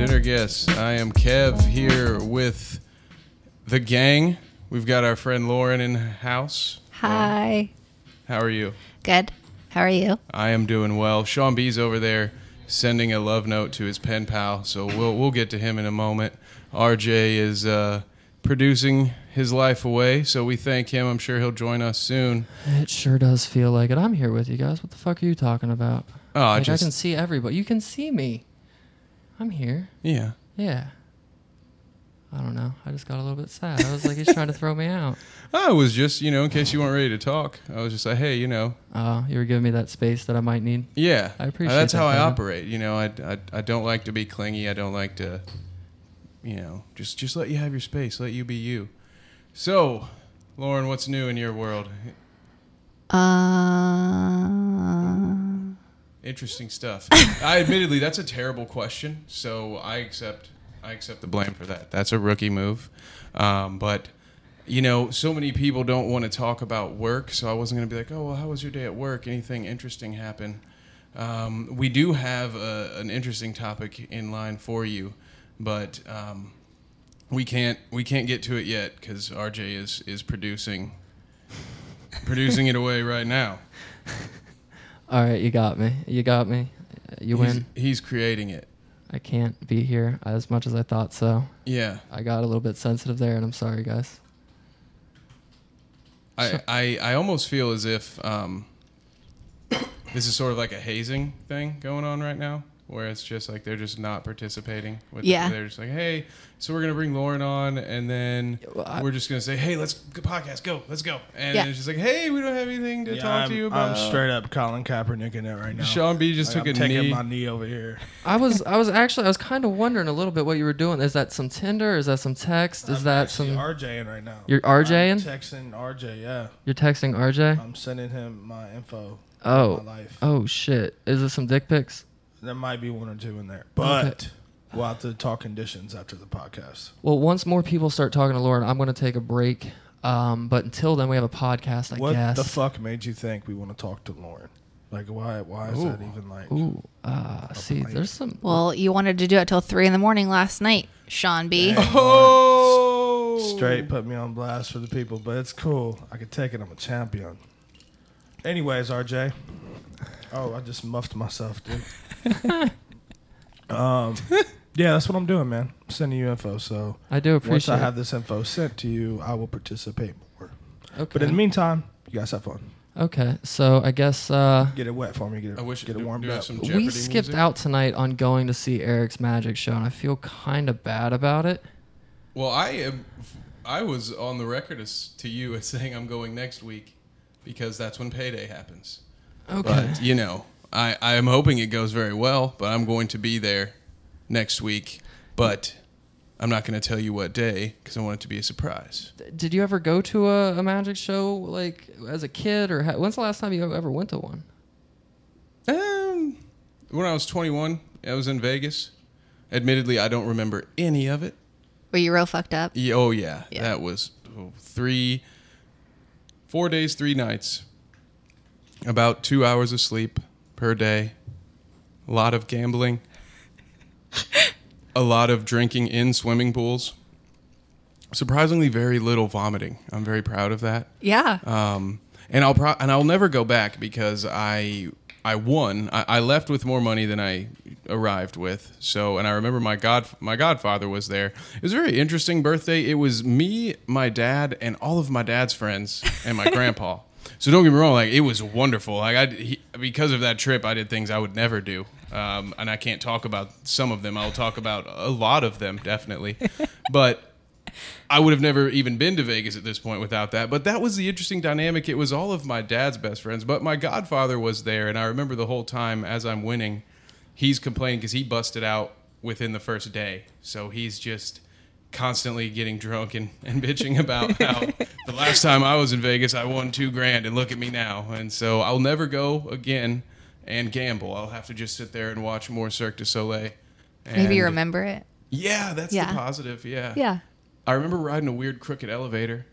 got dinner guests. I am Kev here with the gang. We've got our friend Lauren in house. Hi. How are you? Good. How are you? I am doing well. Sean B's over there sending a love note to his pen pal, so we'll we'll get to him in a moment. RJ is uh, producing his life away, so we thank him. I'm sure he'll join us soon. It sure does feel like it. I'm here with you guys. What the fuck are you talking about? Oh, I just I can see everybody. You can see me. I'm here. yeah. Yeah. I don't know. I just got a little bit sad. I was like, he's trying to throw me out. I was just you know in case you weren't ready to talk. I was just like, hey, you know, Uh, you were giving me that space that I might need. Yeah, I appreciate that. That's that, how I Kevin. operate. You know, I, I I don't like to be clingy. I don't like to, you know, just just let you have your space. Let you be you. So, Lauren, what's new in your world? Uh, Interesting stuff. I admittedly, that's a terrible question. So I accept I accept the blame for that. That's a rookie move. Um, but you know, so many people don't want to talk about work. So I wasn't going to be like, oh, well, how was your day at work? Anything interesting happen? Um, we do have a, an interesting topic in line for you, but um, we can't we can't get to it yet because RJ is is producing producing it away right now. All right, you got me. You got me. You He's- win. He's creating it. I can't be here as much as I thought so. Yeah. I got a little bit sensitive there, and I'm sorry, guys. I, I, I almost feel as if um, this is sort of like a hazing thing going on right now, where it's just like they're just not participating. With Yeah. they're just like, hey, so we're gonna bring Lauren on, and then Well, I- we're just gonna say, hey, let's go podcast, go, let's go, and Yeah. it's just like, hey, we don't have anything to Yeah, talk I'm, to you about. I'm straight up Colin Kaepernick in it right now. Sean B just Like, took I'm a taking knee. my knee over here. I was I was actually I was kind of wondering a little bit what you were doing. Is that some Tinder? Is that some text? Is I'm that actually some? RJing right now? You're RJing? I'm texting RJ. Yeah, You're texting RJ? I'm sending him my info. Oh. my life. Oh shit! Is it some dick pics? There might be one or two in there, but we'll have to talk conditions after the podcast. Well, once more people start talking to Lauren, I'm going to take a break. Um, but until then, we have a podcast. I what guess. the fuck made you think we want to talk to Lauren? Like, why? Why is that even like? Ooh, uh, see, mic. there's some. well, you wanted to do it till three in the morning last night, Sean B. Dang. oh, Straight put me on blast for the people, but it's cool. I can take it. I'm a champion. Anyways, RJ. Oh, I just muffed myself, dude. um, yeah, that's what I'm doing, man. I'm sending you info. So I do appreciate. once. I have this info sent to you, I will participate more. okay. But in the meantime, you guys have fun. okay, so I guess uh, Get it wet for me. Get it, I wish get it do- warmed do have up. some we skipped music. out tonight on going to see Eric's magic show, and I feel kind of bad about it. Well, I am. I was on the record as to you as saying I'm going next week because that's when payday happens. Okay. But you know, I I am hoping it goes very well. But I'm going to be there next week. But I'm not going to tell you what day because I want it to be a surprise. Did you ever go to a, a magic show like as a kid, or ha- when's the last time you ever went to one? Um, when I was 21, I was in Vegas. Admittedly, I don't remember any of it. Were you real fucked up? Yeah, oh yeah, Yeah. that was oh, three, four days, three nights. About two hours of sleep per day. A lot of gambling. a lot of drinking in swimming pools. Surprisingly, very little vomiting. I'm very proud of that. Yeah. Um, and I'll pro- and I'll never go back because I I won. I, I left with more money than I arrived with. So, and I remember my god my godfather was there. It was a very interesting birthday. It was me, my dad, and all of my dad's friends and my grandpa. So don't get me wrong, like it was wonderful. Like I he, because of that trip, I did things I would never do. Um, and I can't talk about some of them. I'll talk about a lot of them definitely, but. I would have never even been to Vegas at this point without that. But that was the interesting dynamic. It was all of my dad's best friends, but my godfather was there, and I remember the whole time as I'm winning, he's complaining because he busted out within the first day. So he's just constantly getting drunk and, and bitching about how the last time I was in Vegas, I won two grand, and look at me now. And so I'll never go again and gamble. I'll have to just sit there and watch more Cirque du Soleil. Maybe you remember it. Yeah, that's Yeah. the positive. Yeah. Yeah. I remember riding a weird crooked elevator.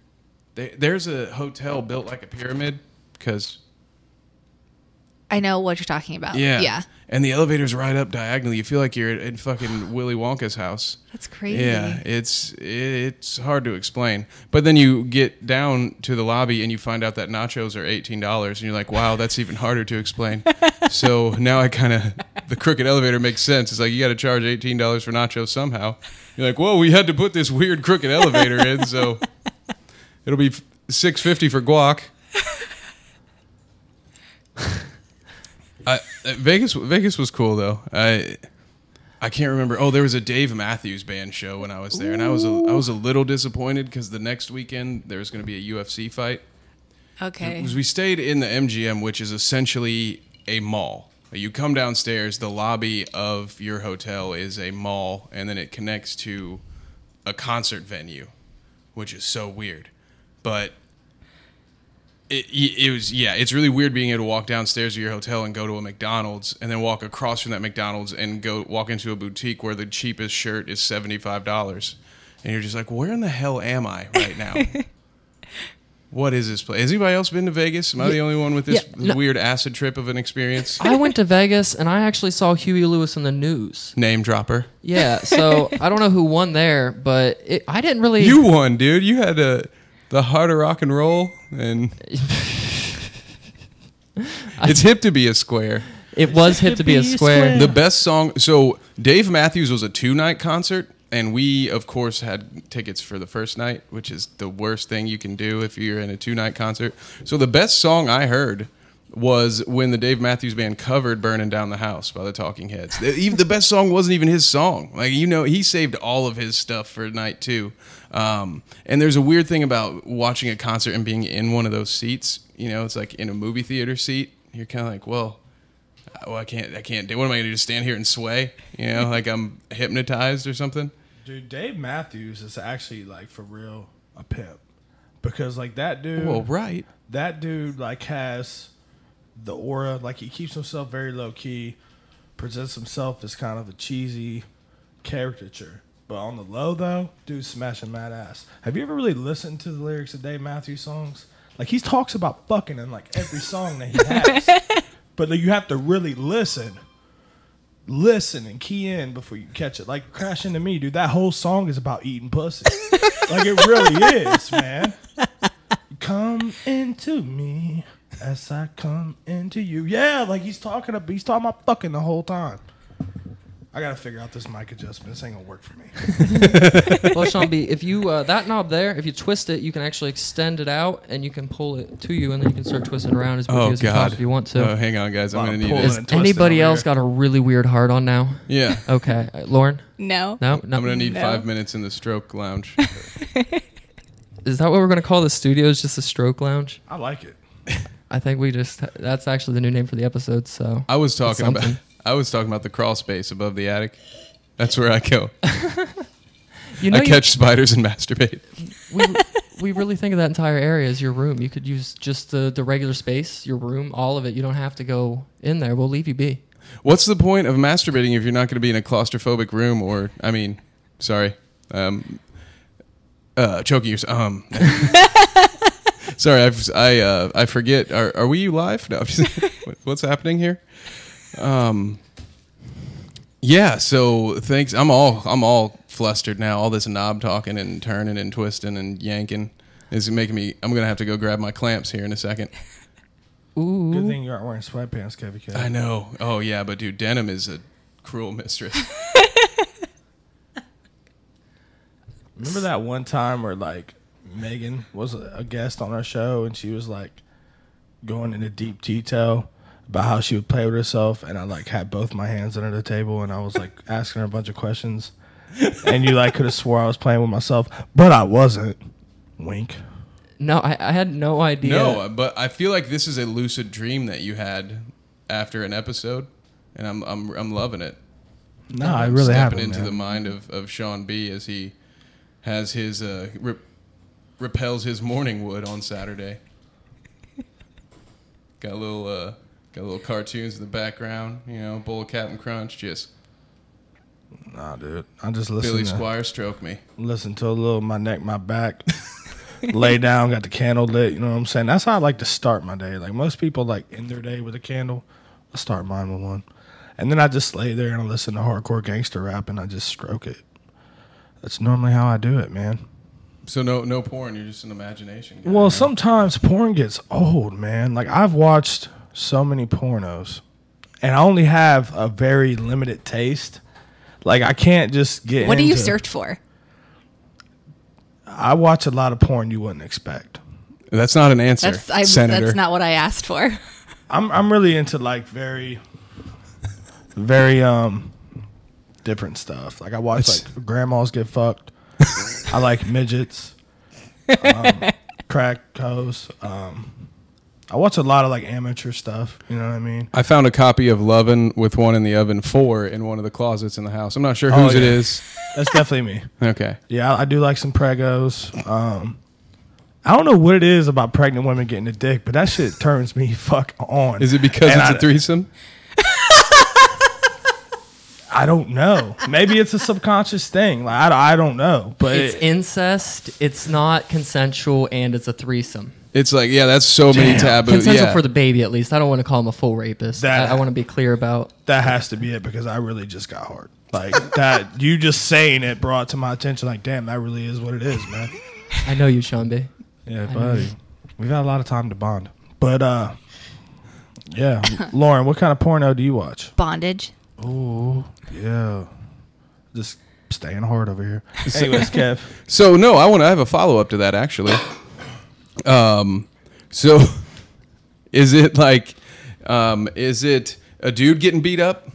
They, there's a hotel built like a pyramid because I know what you're talking about. Yeah. Yeah. And the elevator's ride up diagonally. You feel like you're in fucking Willy Wonka's house. That's crazy. Yeah, it's it's hard to explain. But then you get down to the lobby and you find out that nachos are eighteen dollars, and you're like, "Wow, that's even harder to explain." so now I kind of the crooked elevator makes sense. It's like you got to charge eighteen dollars for nachos somehow. You're like, "Whoa, we had to put this weird crooked elevator in, so it'll be six fifty for guac." I, uh, Vegas Vegas was cool though. I I can't remember. Oh, there was a Dave Matthews Band show when I was there, and I was a, I was a little disappointed because the next weekend there was going to be a UFC fight. Okay. Because we stayed in the MGM, which is essentially a mall. You come downstairs, the lobby of your hotel is a mall, and then it connects to a concert venue, which is so weird. But it, it was yeah, it's really weird being able to walk downstairs to your hotel and go to a McDonald's, and then walk across from that McDonald's and go walk into a boutique where the cheapest shirt is seventy five dollars, and you're just like, where in the hell am I right now? What is this place? Has anybody else been to Vegas? Am I the only one with this yeah, no- weird acid trip of an experience? I went to Vegas and I actually saw Huey Lewis and the News. Name dropper. Yeah, so I don't know who won there, but it, I didn't really. You won, dude. You had a, the harder rock and roll, and it's hip to be a square. it was hip to be a square. The best song. So Dave Matthews was a two night concert, and we of course had tickets for the first night, which is the worst thing you can do if you're in a two night concert. So the best song I heard was when the Dave Matthews Band covered "Burning Down the House" by the Talking Heads. The- Even the best song wasn't even his song. Like you know, he saved all of his stuff for night two. Um, and there's a weird thing about watching a concert and being in one of those seats. You know, it's like in a movie theater seat. You're kind of like, well, well, I can't, I can't do. What am I going to do? Just stand here and sway? You know, like I'm hypnotized or something. Dude, Dave Matthews is actually like for real a pimp because like that dude. Well, right. that dude like has the aura like he keeps himself very low key presents himself as kind of a cheesy caricature but on the low though dude smashing mad ass. Have you ever really listened to the lyrics of dave matthews songs? Like he talks about fucking in like every song that he has. But like, you have to really listen. Listen and key in before you catch it. Like crash into me dude. That whole song is about eating pussy. Like it really is man. Come into me as I come into you. Yeah, like he's talking about he's talking about fucking the whole time. I gotta figure out this mic adjustment. This ain't gonna work for me. well, Sean B, if you uh, that knob there, if you twist it, you can actually extend it out and you can pull it to you, and then you can start twisting around as quickly Oh as you possibly God. if you want to. Oh, hang on, guys. I'm gonna need pulling it. Has and twisting anybody else here. got a really weird hard on now? Yeah. Okay, uh, Lauren. No. No, no. I'm going to need No. five minutes in the stroke lounge. Is that what we're gonna call the studio? Is just a stroke lounge? I like it. I think we just that's actually the new name for the episode. So I was talking about. I was talking about the crawl space above the attic. That's where I go. you know, I you- catch spiders and masturbate. we, we really think of that entire area as your room. You could use just the the regular space, your room, all of it. You don't have to go in there. We'll leave you be. What's the point of masturbating if you're not going to be in a claustrophobic room or, I mean, sorry, um, uh, choking yourself. Um, sorry, I've, I uh, I forget. Are, are we live? No, I'm just- what's happening here? Um, yeah. So thanks. I'm all I'm all flustered now. All this knob talking and turning and twisting and yanking is making me. I'm gonna have to go grab my clamps here in a second. Ooh. Good thing you aren't wearing sweatpants, Kevin. I know. Oh yeah, but dude, denim is a cruel mistress. Remember that one time where like Megan was a a guest on our show and she was like going into deep detail about how she would play with herself and I like had both my hands under the table and I was like asking her a bunch of questions and you like could have swore I was playing with myself, but I wasn't. Wink. No, I, I had no idea. No, but I feel like this is a lucid dream that you had after an episode, and I'm I'm I'm loving it. No, I really stepping haven't. into man. the mind of, of Sean B as he has his uh, rep- repels his morning wood on Saturday. got a little uh, got little cartoons in the background, you know, bowl of Captain Crunch, just Nah, dude. I just listen Billy to, Squier stroke me. listen to a little my neck, my back. lay down, got the candle lit. You know what I'm saying? That's how I like to start my day. Like most people, like end their day with a candle. I start mine with one, and then I just lay there and I listen to hardcore gangster rap and I just stroke it. That's normally how I do it, man. So no no porn. You're just an imagination. guy, Well, sometimes porn gets old, man. Like I've watched so many pornos, and I only have a very limited taste. Like I can't just get. What do you search for? I watch a lot of porn you wouldn't expect. That's not an answer, That's I, Senator. that's not what I asked for. I'm I'm really into like very, very um, different stuff. Like I watch It's- like grandmas get fucked. I like midgets, um, crack hoes. Um, I watch a lot of like amateur stuff. You know what I mean? I found a copy of Lovin' with one in the oven four in one of the closets in the house. I'm not sure Oh, whose it yeah. is. That's definitely me. Okay. Yeah, I, I do like some pregos. Um, I don't know what it is about pregnant women getting a dick, but that shit turns me fuck on. Is it because And it's I- a threesome? I don't know. Maybe it's a subconscious thing. Like I, I don't know, but It's it- incest. It's not consensual, and it's a threesome. It's like yeah, that's so many Damn. taboo. Consensual yeah. for the baby, at least. I don't want to call him a full rapist. That- I, I want to be clear about. that has to be it because I really just got hard. Like that, you just saying it brought to my attention. Like, damn, that really is what it is, man. I know you, Sean B. Yeah, buddy. We've got a lot of time to bond. But uh, yeah, Lauren, what kind of porno do you watch? Bondage. Oh, yeah. Just staying hard over here. Anyways, Kev. So no, I want to have a follow up to that actually. Um, so is it like, um, is it a dude getting beat up?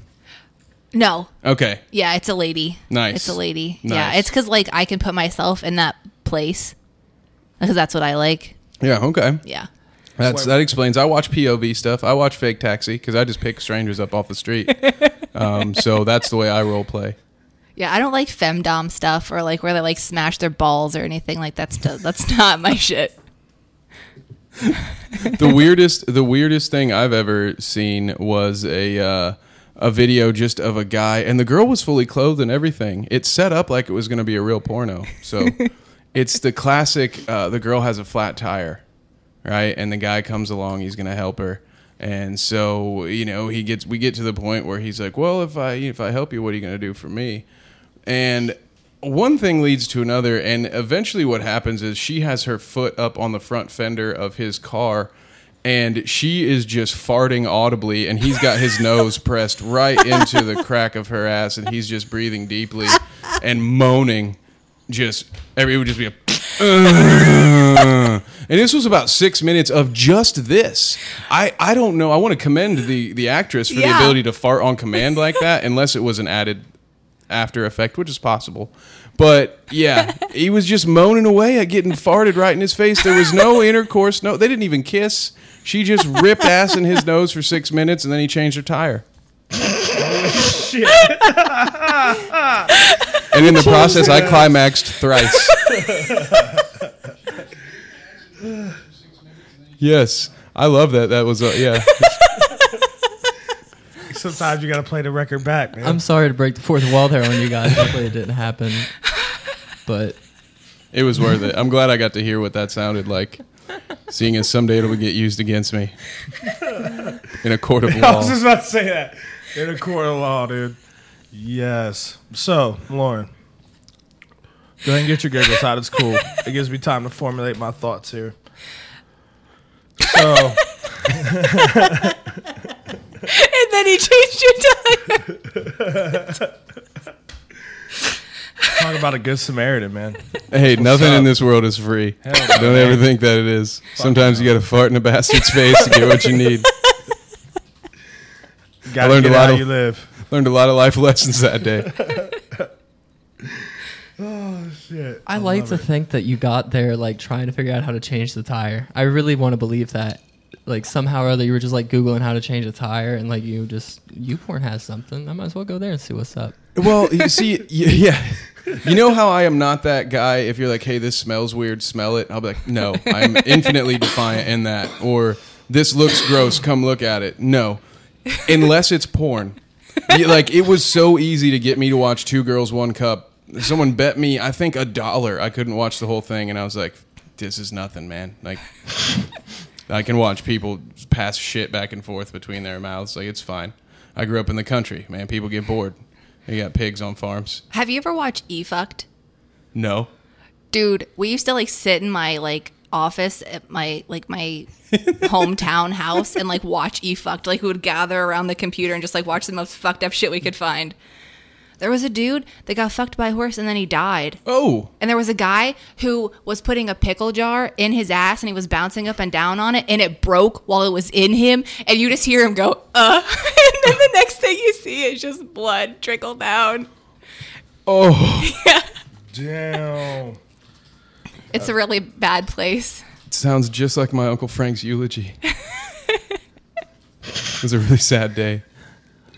No. Okay, Yeah, it's a lady. Nice. It's a lady. Yeah, it's because like I can put myself in that place because that's what I like. yeah, okay. Yeah. That's that explains. I watch POV stuff. I watch Fake Taxi because I just pick strangers up off the street. um, so that's the way I role play. Yeah, I don't like femdom stuff or like where they like smash their balls or anything like that's that's not my shit. the weirdest the weirdest thing I've ever seen was a uh, a video just of a guy and the girl was fully clothed and everything. It's set up like it was going to be a real porno. So it's the classic uh, the girl has a flat tire, right? And the guy comes along, he's going to help her. And so, you know, he gets we get to the point where he's like, "Well, if I if I help you, what are you going to do for me?" And one thing leads to another, and eventually, what happens is she has her foot up on the front fender of his car, and she is just farting audibly, and he's got his nose pressed right into the crack of her ass, and he's just breathing deeply and moaning. Just every it would just be a. and this was about six minutes of just this. I, I don't know. I want to commend the, the actress for the ability to fart on command like that, unless it was an added after effect, which is possible. But yeah, he was just moaning away at getting farted right in his face. There was no intercourse. No, they didn't even kiss. She just ripped ass in his nose for six minutes, and then he changed her tire. Shit. And in the process, I climaxed thrice. yes, I love that. That was uh, yeah. Sometimes you got to play the record back, man. I'm sorry to break the fourth wall there on you guys. Hopefully it didn't happen. But It was worth it. I'm glad I got to hear what that sounded like. Seeing as someday it'll get used against me in a court of law. I law. was just about to say that. In a court of law, dude. Yes. So, Lauren, go ahead and get your giggles out. It's cool. It gives me time to formulate my thoughts here. So, And then he changed your tire. talk about a good Samaritan, man. Hey, nothing up? in this world is free. Hell no, Don't man. ever think that it is. Sometimes you got to fart in a bastard's face to get what you need. Got to learned get a lot how of- you live. Learned a lot of life lessons that day. Oh shit. I, like to it. think that you got there like trying to figure out how to change the tire. I really want to believe that. Like somehow or other you were just like Googling how to change a tire and like you just YouPorn has something. I might as well go there and see what's up. Well, you see, y- yeah. You know how I am not that guy. If you're like, "Hey, this smells weird, smell it," I'll be like, "No, I'm infinitely defiant in that." Or, "This looks gross, come look at it." No, unless it's porn. Like it was so easy to get me to watch Two Girls One Cup. Someone bet me, I think a dollar, I couldn't watch the whole thing, and I was like, "This is nothing, man." Like, I can watch people pass shit back and forth between their mouths. Like it's fine. I grew up in the country, man. People get bored. You got pigs on farms. Have you ever watched E Fucked? No. Dude, we used to like sit in my like office at my like my hometown house and like watch E Fucked. Like we would gather around the computer and just like watch the most fucked up shit we could find. There was a dude that got fucked by a horse and then he died. Oh, And there was a guy who was putting a pickle jar in his ass and he was bouncing up and down on it and it broke while it was in him. And you just hear him go, uh. and then the next thing you see is just blood trickle down. oh. yeah. Damn. It's a really bad place. It sounds just like my uncle Frank's eulogy. it was a really sad day.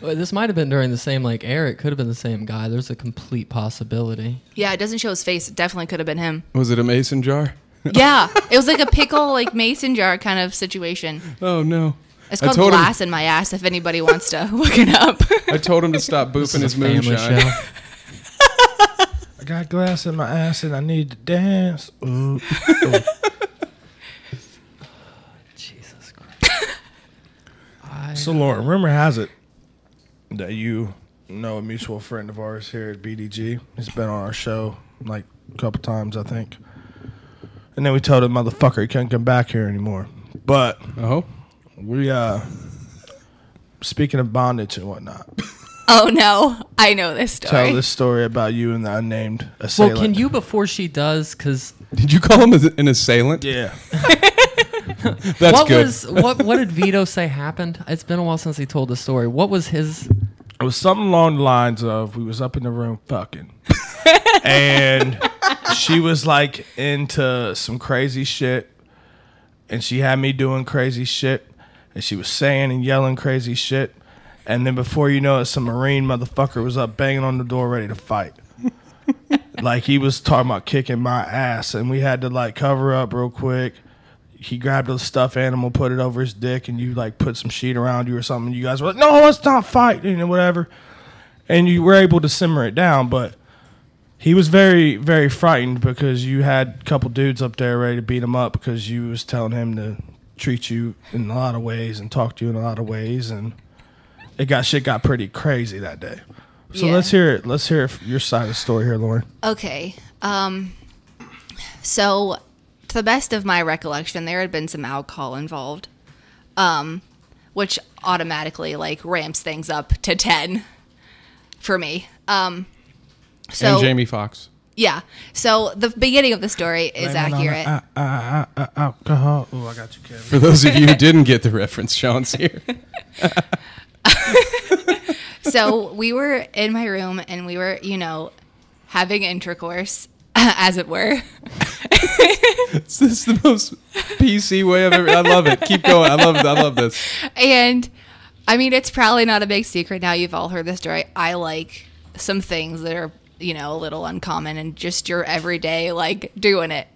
Well, this might have been during the same like era. It could have been the same guy. There's a complete possibility. Yeah, it doesn't show his face. It definitely could have been him. Was it a mason jar? Yeah, it was like a pickle, like mason jar kind of situation. Oh no. It's I called told him- glass in my ass. If anybody wants to look it up. I told him to stop This boofing his moonshine. I got glass in my ass and I need to dance. Ooh. Jesus Christ. I, So, Lauren, rumor has it that you know a mutual friend of ours here at BDG. He's been on our show like a couple times, I think. And then we told him, motherfucker, he can't come back here anymore. But Oh. we, uh, speaking of bondage and whatnot, oh no, I know this story. tell this story about you and the unnamed assailant. well, can you before she does? Because Did you call him an assailant? Yeah. That's what good. was what? What did Vito say happened? It's been a while since he told the story. What was his? It was something along the lines of we was up in the room fucking. and she was like into some crazy shit. And she had me doing crazy shit. And she was saying and yelling crazy shit. And then before you know it, some Marine motherfucker was up banging on the door ready to fight. like he was talking about kicking my ass. And we had to like cover up real quick. He grabbed a stuffed animal, put it over his dick, and you like put some sheet around you or something. You guys were like, "No, let's not fight," you know, whatever. And you were able to simmer it down, but he was very, very frightened because you had a couple dudes up there ready to beat him up because you was telling him to treat you in a lot of ways and talk to you in a lot of ways, and it got shit got pretty crazy that day. So Yeah. let's hear it. Let's hear your side of the story here, Lauren. Okay. Um so to the best of my recollection, there had been some alcohol involved. Um which automatically like ramps things up to 10 for me. Um so and Jamie Foxx. yeah. So the beginning of the story is accurate. Uh, uh, uh, uh, alcohol. Oh, I got you, Kevin. For those of you who didn't get the reference, Sean's here. so we were in my room and we were, you know, having intercourse, as it were. This is the most PC way I've ever. I love it. Keep going. I love. I love this. And I mean, it's probably not a big secret now. You've all heard this story. I like some things that are, you know, a little uncommon and just your everyday, like doing it.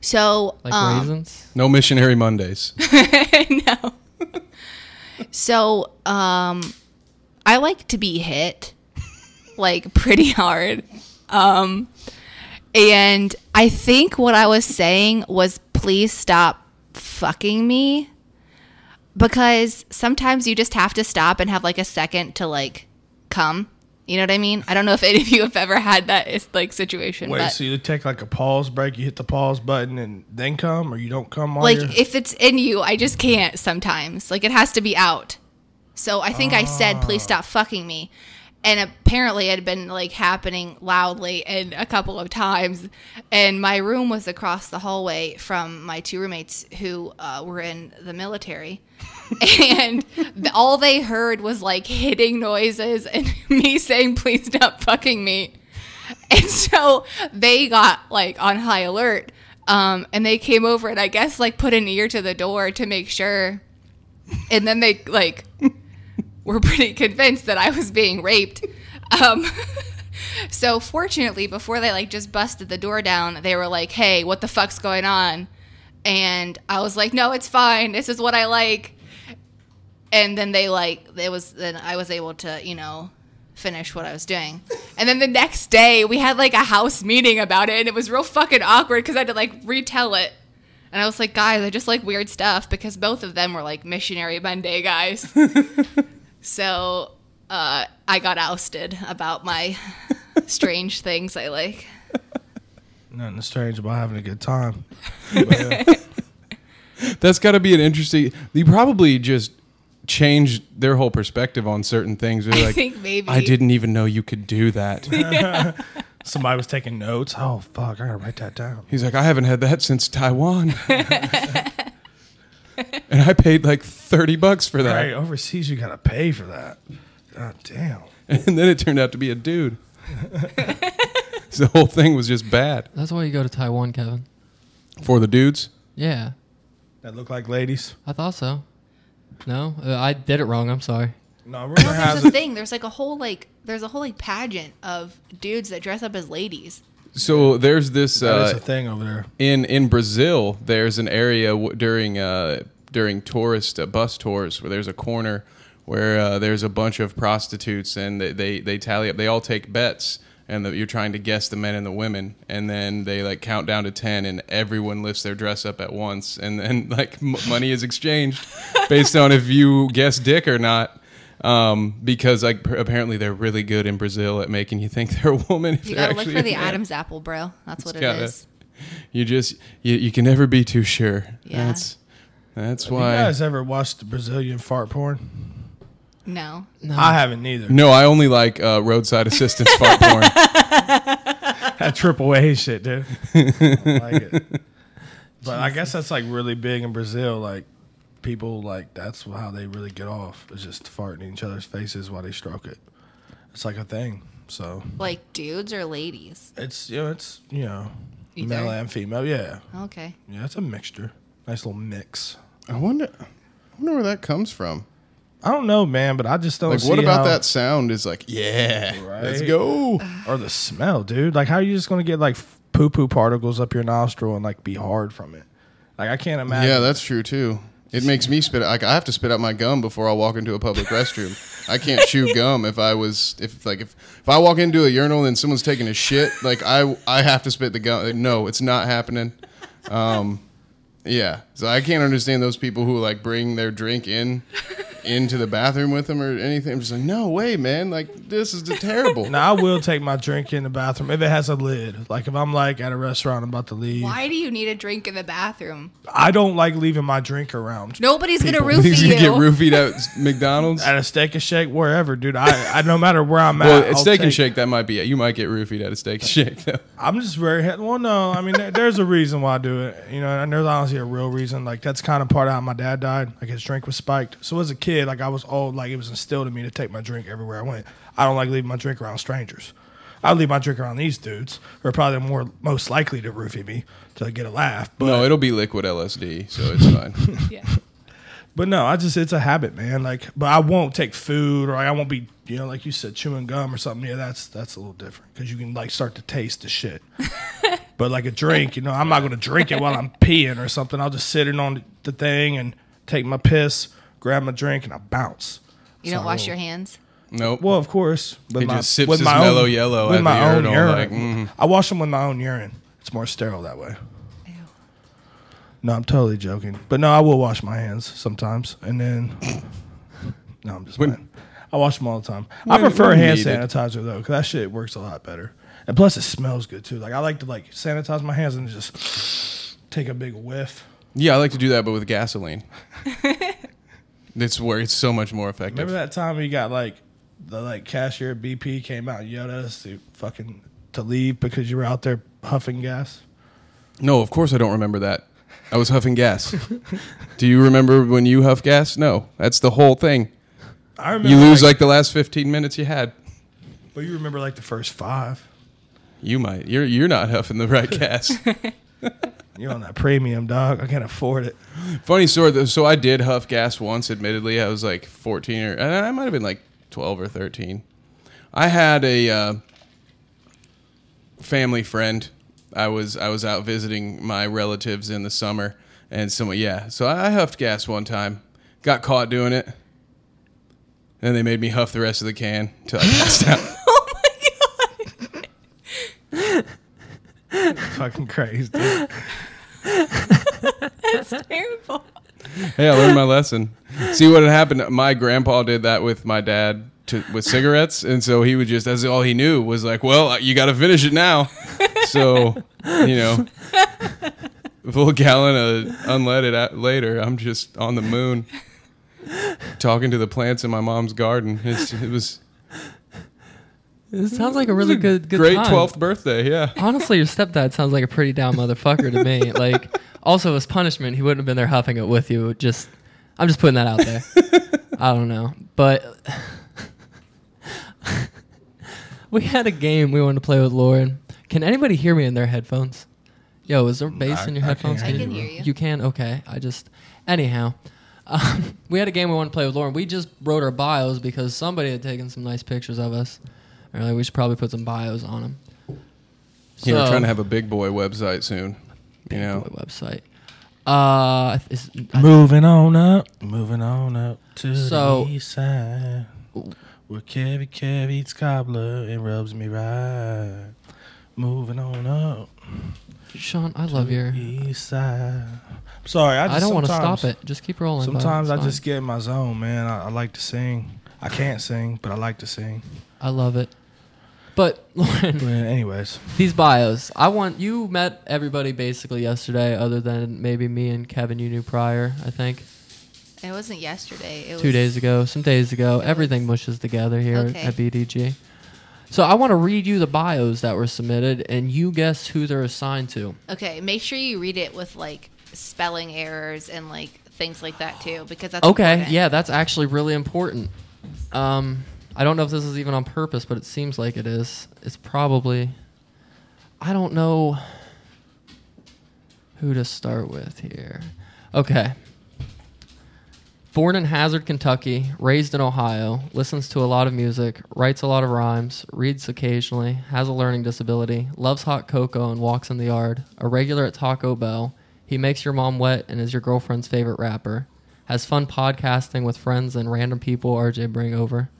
So, Like um, raisins? No missionary Mondays. no. so, um, I like to be hit like pretty hard. Um, and I think what I was saying was please stop fucking me because sometimes you just have to stop and have like a second to like come. You know what I mean? I don't know if any of you have ever had that is- like situation, Wait, but so you take like a pause break, you hit the pause button, and then come, or you don't come like you're- if it's in you, I just can't sometimes. Like it has to be out. So I think I said, "Please ah. stop fucking me," and apparently it had been like happening loudly and a couple of times. And my room was across the hallway from my two roommates who uh, were in the military, and all they heard was like hitting noises and me saying, "Please stop fucking me." And so they got like on high alert. Um, and they came over and I guess like put an ear to the door to make sure. And then they like were pretty convinced that I was being raped. Um, so fortunately, before they like just busted the door down, they were like, "Hey, what the fuck's going on?" And I was like, "No, it's fine. This is what I like." And then they like it was then I was able to you know finish what I was doing. And then the next day we had like a house meeting about it, and it was real fucking awkward because I had to like retell it. And I was like, guys, I just like weird stuff because both of them were like missionary Monday guys. so uh, I got ousted about my strange things I like. Nothing strange about having a good time. But, uh, That's got to be an interesting. You probably just changed their whole perspective on certain things. They're I like, think maybe. I didn't even know you could do that. somebody was taking notes. Oh fuck! I gotta write that down. He's like, I haven't had that since Taiwan. and I paid like 30 bucks for that. Right overseas, you gotta pay for that. God damn. And then it turned out to be a dude. the whole thing was just bad. That's why you go to Taiwan, Kevin. For the dudes? Yeah, That look like ladies. I thought so. No, uh, I did it wrong. I'm sorry. No, rumor Well, has there's a thing. There's like a whole like there's a whole like pageant of dudes that dress up as ladies. So there's this That is uh, a thing over there. in in Brazil. There's an area w- during uh, during tourist uh, bus tours where there's a corner where uh, there's a bunch of prostitutes and they, they they tally up. They all take bets and the, you're trying to guess the men and the women, and then they like count down to ten, and everyone lifts their dress up at once, and then like m- money is exchanged based on if you guess dick or not. Um, because like p- apparently they're really good in Brazil at making you think they're a woman. If You gotta look for the man. Adam's apple, bro. That's what It's it gotta- is. You just you, you can never be too sure. Yeah. That's that's Have you why. guys ever watched Brazilian fart porn? No. No, I haven't neither. No, I only like uh, roadside assistance fart porn. That triple A shit, dude. I like it. But I guess that's like really big in Brazil. Like people like that's how they really get off. Is just farting in each other's faces while they stroke it. It's like a thing. So Like dudes or ladies? it's you know it's you know Either. male and female. Yeah, Okay. yeah. It's a mixture. Nice little mix. I wonder, I wonder where that comes from. I don't know, man, but I just don't. Like, see what about how- that sound? Is like, yeah, let's go. or the smell, dude? Like, how are you just gonna get like poo poo particles up your nostril and like be hard from it? Like, I can't imagine. Yeah, that's true too. It makes me spit. Like, I have to spit out my gum before I walk into a public restroom. I can't chew gum if I was if like if if I walk into a urinal and someone's taking a shit. Like, I I have to spit the gum. No, it's not happening. Um, yeah. So I can't understand those people who like bring their drink in into the bathroom with them or anything. I'm just like, no way, man. Like, this is just terrible. Now I will take my drink in the bathroom if it has a lid. Like if I'm like at a restaurant, I'm about to leave. Why do you need a drink in the bathroom? I don't like leaving my drink around. Nobody's gonna People. roofie He's gonna you. get roofied at McDonald's. At a steak and shake, wherever, dude. I, I no matter where I'm at. Well, at I'll Steak and Shake, that might be it. You might get roofied at a Steak and Shake, though. I'm just very well. No, I mean there, there's a reason why I do it. You know, and there's honestly a real reason. Like that's kind of part of how my dad died. Like his drink was spiked. So as a kid, like I was old. Like it was instilled in me to take my drink everywhere I went. I don't like leaving my drink around strangers. I leave my drink around these dudes, who are probably more most likely to roofie me to get a laugh. But No, it'll be liquid LSD, so it's fine. yeah. But no, I just it's a habit, man. Like, but I won't take food or I won't be, you know, like you said, chewing gum or something. Yeah, that's that's a little different because you can like start to taste the shit. but like a drink, you know, I'm not going to drink it while I'm peeing or something. I'll just sit it on the thing and take my piss, grab my drink, and I bounce. You don't So- wash your hands. Nope. Well, of course. With He just sips his mellow yellow with at my the own urinal, urine. like, mm. I wash them with my own urine. It's more sterile that way. Ew. No, I'm totally joking. But no, I will wash my hands sometimes, and then. No, I'm just. When- playing. I wash them all the time. I When- prefer when hand needed. sanitizer though, because that shit works a lot better. And plus, it smells good too. Like I like to like sanitize my hands and just take a big whiff. Yeah, I like to do that, but with gasoline. That's where it's so much more effective. Remember that time we got like the like cashier at BP came out and yelled at us to fucking to leave because you were out there huffing gas. No, of course I don't remember that. I was huffing gas. do you remember when you huff gas? No, that's the whole thing. I remember. You lose like the last 15 minutes you had. But you remember like the first five. You might. You're you're not huffing the right gas. You're on that premium, dog. I can't afford it. Funny story. though. So I did huff gas once. Admittedly, I was like 14 or and I might have been like 12 or 13. I had a uh, family friend. I was I was out visiting my relatives in the summer, and someone yeah. So I huffed gas one time. Got caught doing it. Then they made me huff the rest of the can until I passed out. Oh my god. Fucking crazy. That's terrible. Hey, I learned my lesson. See what had happened? My grandpa did that with my dad to, with cigarettes, and so he would just that's all he knew was like, "Well, you got to finish it now." So you know, full gallon of unleaded later, I'm just on the moon, talking to the plants in my mom's garden. It's, it was It sounds like a really good, good great time. twelfth birthday. Yeah. Honestly, your stepdad sounds like a pretty down motherfucker to me. Like, also as punishment, he wouldn't have been there huffing it with you. Just, I'm just putting that out there. I don't know, but we had a game we wanted to play with Lauren. Can anybody hear me in their headphones? Yo, is there bass I- in your I headphones? can't I can hear you. You can. Okay. I just, anyhow. Um, we had a game we wanted to play with Lauren. We just wrote our bios because somebody had taken some nice pictures of us. Or like, we should probably put some bios on them. Yeah, we're trying to have a big boy website soon. You know, website. Uh, is, Moving on up, moving on up to So- the east side. Where Kevy Kev eats cobbler and rubs me right. Moving on up Sean, I love your. to the east side. I'm sorry, I, I, don't want to stop it. Just keep rolling. Sometimes I just get in my zone, man. I, I like to sing. I can't sing, but I like to sing. I love it. But Lauren, But anyways, these bios. I want you met everybody basically yesterday, other than maybe me and Kevin. You knew prior, I think, It wasn't yesterday. It was two days ago, some days ago. Everything mushes together here Okay. at BDG. So I want to read you the bios that were submitted, and you guess who they're assigned to. Okay, make sure you read it with like spelling errors and like things like that too, because that's Okay, important. yeah, that's actually really important. Um, I don't know if this is even on purpose, but it seems like it is. It's probably. I don't know who to start with here. Okay. Born in Hazard, Kentucky, raised in Ohio, listens to a lot of music, writes a lot of rhymes, reads occasionally, has a learning disability, loves hot cocoa and walks in the yard, a regular at Taco Bell. He makes your mom wet and is your girlfriend's favorite rapper. Has fun podcasting with friends and random people RJ bring over.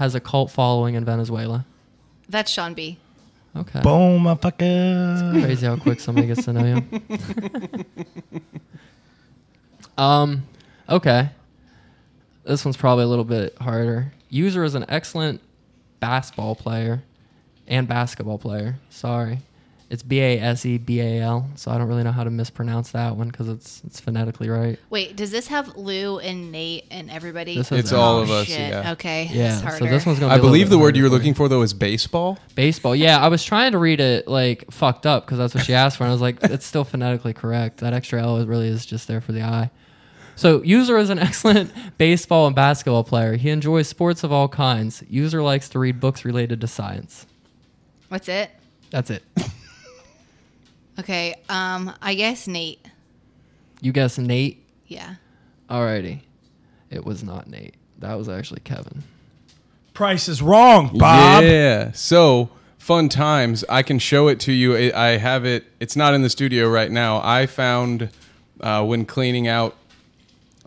Has a cult following in Venezuela. That's Sean B. Okay. boom, motherfucker. Crazy how quick somebody gets to know you. um, okay. This one's probably a little bit harder. User is an excellent basketball player and basketball player. Sorry. It's B A S E B A L, so I don't really know how to mispronounce that one because it's it's phonetically right. Wait, does this have Lou and Nate and everybody? This has It's that. all Oh, of us, shit. yeah. Okay. Yeah, It's so this one's gonna. Be I a little believe the word harder you were for looking for though is baseball. Baseball. Yeah, I was trying to read it like fucked up because that's what she asked for. And I was like, it's still phonetically correct. That extra L really is just there for the I. So, user is an excellent baseball and basketball player. He enjoys sports of all kinds. User likes to read books related to science. What's it? That's it. Okay. Um, I guess Nate. You guess Nate. Yeah. Alrighty. It was not Nate. That was actually Kevin. Price is wrong, Bob. Yeah. So fun times. I can show it to you. I I have it. It's not in the studio right now. I found uh, when cleaning out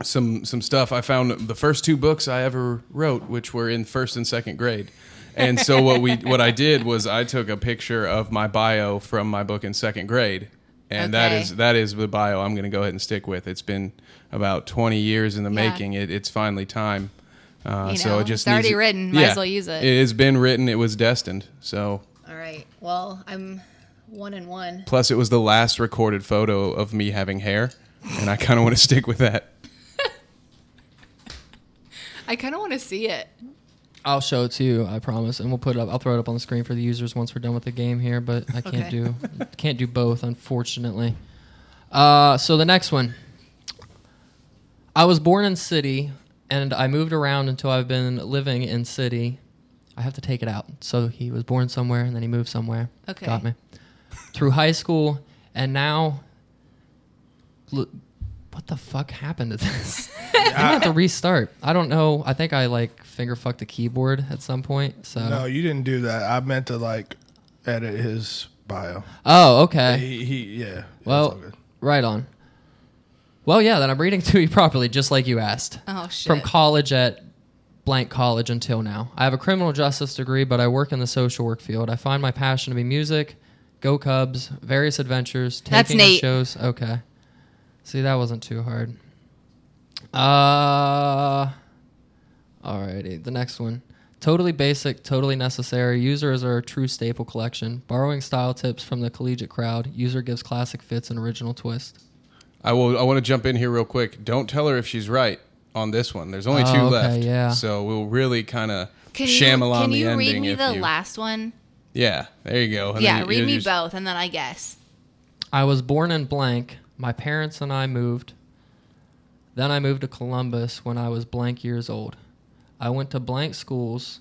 some some stuff. I found the first two books I ever wrote, which were in first and second grade. And so what we what I did was I took a picture of my bio from my book in second grade. And that Okay. is that is the bio I'm going to go ahead and stick with. It's been about 20 years in the Yeah. making. It, it's finally time. Uh, You so it just it's already needs- written. Might as well use it. It has been written. It was destined. So All right. Well, I'm one and one. plus, it was the last recorded photo of me having hair, and I kind of want to stick with that. I kind of want to see it. I'll show it to you, I promise, and we'll put it up. I'll throw it up on the screen for the users once we're done with the game here. But I can't Okay. do can't do both, unfortunately. Uh, so the next one. I was born in city, and I moved around until I've been living in city. I have to take it out. So he was born somewhere, and then he moved somewhere. Okay. got me. Through high school, and now. Look, what the fuck happened to this? I'm gonna have to restart. I don't know. I think I like finger fucked the keyboard at some point. So. No, you didn't do that. I meant to like edit his bio. Oh, okay. He, he yeah. it's all well, good. right on. Well, yeah. Then I'm reading to you properly, just like you asked. Oh shit. From college at blank college until now. I have a criminal justice degree, but I work in the social work field. I find my passion to be music, go Cubs, various adventures, taking That's in Nate. shows. Okay. See, that wasn't too hard. Uh, alrighty. The next one. Totally basic, totally necessary. Users are a true staple collection. Borrowing style tips from the collegiate crowd. User gives classic fits and original twist. I will. I want to jump in here real quick. Don't tell her if she's right on this one. There's only Oh, two okay, left. yeah. So we'll really kind of Can sham you, along can the you ending. read me if the you, last one? Yeah, there you go. And yeah, you- read you me just- both, and then I guess. I was born in blank. My parents and I moved. Then I moved to Columbus when I was blank years old. I went to blank schools.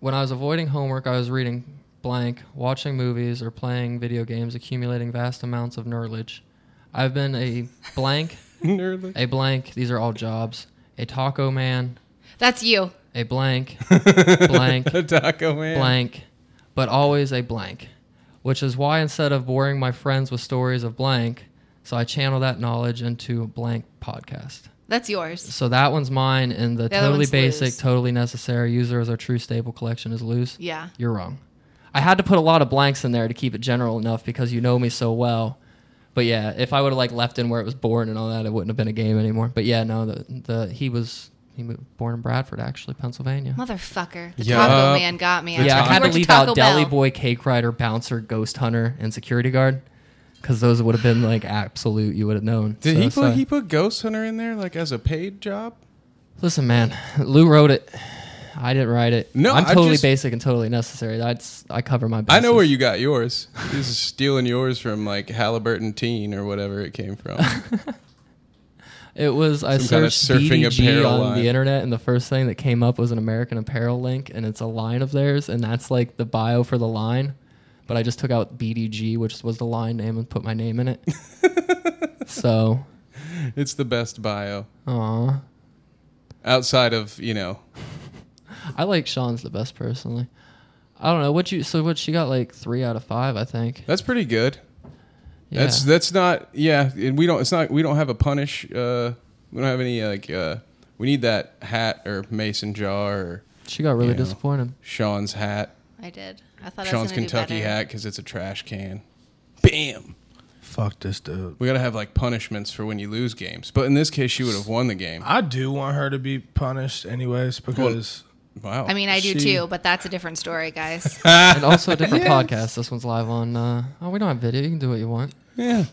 When I was avoiding homework, I was reading blank, watching movies, or playing video games, accumulating vast amounts of knowledge. I've been a blank, Nerdly. a blank, these are all jobs, a taco man, That's you. a blank, blank, A taco man. blank, but always a blank. Which is why instead of boring my friends with stories of blank, so I channel that knowledge into a blank podcast. That's yours. So that one's mine, and the, The totally basic, loose. totally necessary user as our true stable collection is loose. Yeah. You're wrong. I had to put a lot of blanks in there to keep it general enough because you know me so well. But yeah, if I would have like left in where it was born and all that, it wouldn't have been a game anymore. But yeah, no, the the he was he was born in Bradford, actually, Pennsylvania. Motherfucker. The Yup. Taco Man got me. Yeah, I had to leave Taco out Deli Boy, Cake Rider, Bouncer, Ghost Hunter, and Security Guard because those would have been like absolute. You would have known. Did So, he put sorry. he put Ghost Hunter in there like as a paid job? Listen, man, Lou wrote it. I didn't write it. No, I'm totally just- basic and totally necessary. That's I cover my. I know where you got yours. this is stealing yours from like Halliburton Teen or whatever it came from. It was I Some kind of searched surfing BDG apparel on line. the internet, and the first thing that came up was an American Apparel link, and it's a line of theirs, and that's like the bio for the line. But I just took out BDG, which was the line name, and put my name in it. so, it's the best bio aw, outside of you know. I like Sean's the best personally. I don't know what you. So what she got like three out of five, I think. That's pretty good. Yeah. That's that's not yeah. and We don't. It's not. We don't have a punish. Uh, we don't have any like. Uh, we need that hat or mason jar or she got really you know. disappointed. Sean's hat. I did. I thought Sean's I was gonna Kentucky do hat because it's a trash can. Bam. Fuck this dude. We gotta have like punishments for when you lose games. But in this case, she would have won the game. I do want her to be punished anyways because Wow. I mean, I do She- too, but that's a different story, guys. and also a different podcast. This one's live on. Uh, oh, we don't have video. You can do what you want. Yeah.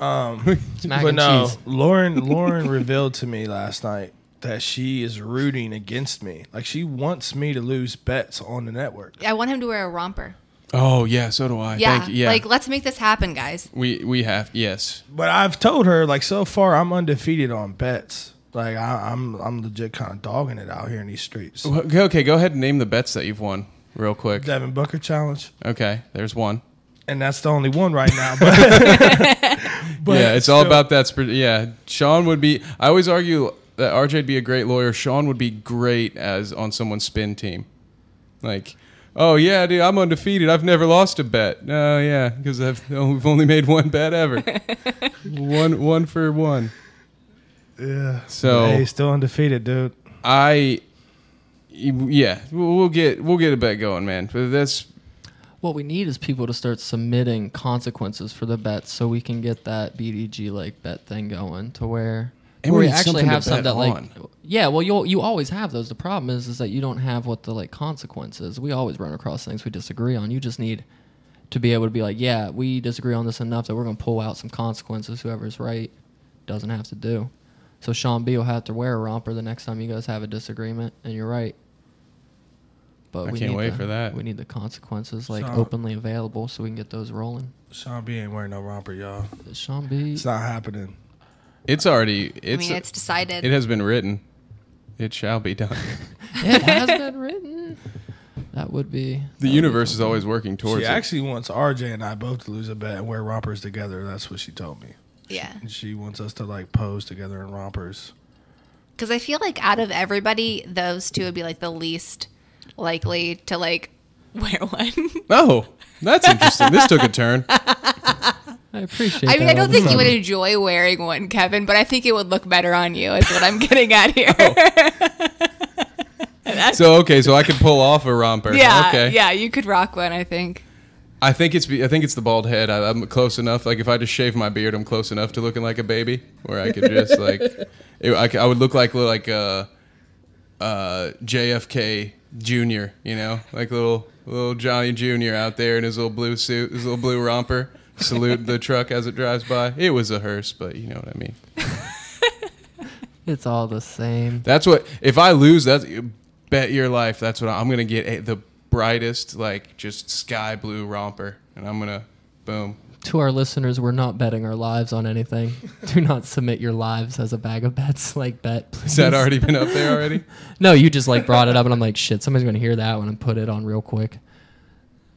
um mac but and no, cheese. Lauren Lauren revealed to me last night that she is rooting against me. Like she wants me to lose bets on the network. I want him to wear a romper. Oh yeah. So do I. Yeah, Thank you. Yeah. like let's make this happen, guys. we we have yes. But I've told her like so far I'm undefeated on bets. Like I, I'm I'm legit kind of dogging it out here in these streets. Okay, okay, go ahead and name the bets that you've won real quick. Devin Booker challenge, Okay, there's one. And that's the only one right now. But, but yeah, it's all about that. sp- Yeah, Sean would be. I always argue that RJ'd be a great lawyer. Sean would be great as on someone's spin team. Like, oh yeah, dude, I'm undefeated. I've never lost a bet. Oh yeah, because I've we've only made one bet ever. one one for one. Yeah. So- hey, still undefeated, dude. I, yeah, we'll we'll get we'll get a bet going, man. But that's What we need is people to start submitting consequences for the bets, so we can get that BDG like bet thing going to where. And where we actually have some that like, on. yeah. Well, you you always have those. The problem is, is that you don't have what the like consequences. We always run across things we disagree on. You just need to be able to be like, yeah, we disagree on this enough that we're going to pull out some consequences. Whoever's right doesn't have to do. So Sean B will have to wear a romper the next time you guys have a disagreement, and you're right. But I we can't need wait the- for that. We need the consequences like Sean- openly available so we can get those rolling. Sean B ain't wearing no romper, y'all. Sean B. It's not happening. it's already I it's mean, it's decided. it has been written. It shall be done. it has been written. That would be The that would be universe is always working towards She it. actually wants RJ and I both to lose a bet and wear rompers together. That's what she told me. yeah, And she wants us to like pose together in rompers. because I feel like out of everybody, those two would be like the least likely to like wear one. Oh, that's interesting. this took a turn. I appreciate. I mean, that I don't think you would enjoy wearing one, Kevin, but I think it would look better on you. Is what I'm getting at here. So okay, so I could pull off a romper. yeah, Okay. yeah, you could rock one. I think. I think it's I think it's the bald head. I, I'm close enough. Like if I just shave my beard, I'm close enough to looking like a baby, where I could just like, it, I, c- I would look like like uh, uh, JFK Junior. You know, like little little Johnny Junior out there in his little blue suit, his little blue romper. Salute the truck as it drives by. It was a hearse, but you know what I mean. It's all the same. That's what. If I lose, that's bet your life. That's what I, I'm gonna get. A, the brightest, like just sky blue romper, and I'm gonna, boom. To our listeners, we're not betting our lives on anything. Do not submit your lives as a bag of bets. Like bet. Please. Has that already been up there already? No, you just like brought it up, and I'm like, shit. Somebody's gonna hear that one and put it on real quick.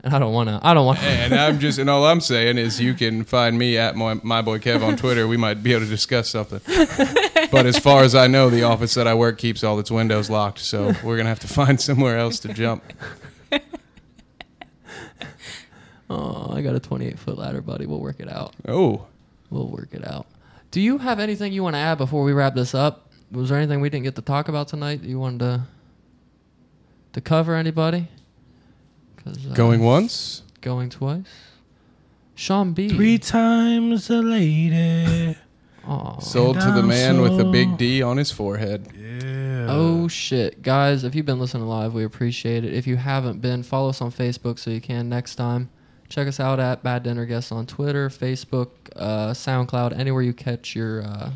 And I don't wanna. I don't want. and I'm just, and all I'm saying is, you can find me at my, my boy Kev on Twitter. We might be able to discuss something. But as far as I know, the office that I work keeps all its windows locked, so we're gonna have to find somewhere else to jump. Oh, I got a 28 foot ladder, buddy. We'll work it out. Oh, We'll work it out. Do you have anything you want to add before we wrap this up? Was there anything we didn't get to talk about tonight that you wanted to to cover? Anybody? 'Cause, uh, going once. going twice. Sean B. Three times a lady. Aw. Sold to the I'm man with the big D on his forehead. Yeah. Oh shit, guys! If you've been listening live, we appreciate it. If you haven't been, follow us on Facebook so you can next time. Check us out at Bad Dinner Guests on Twitter, Facebook, uh, SoundCloud, anywhere you catch your uh,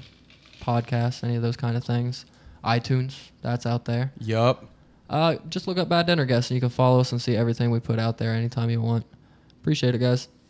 podcasts, any of those kind of things. iTunes, that's out there. Yup. Uh, just look up Bad Dinner Guests and you can follow us and see everything we put out there anytime you want. Appreciate it, guys.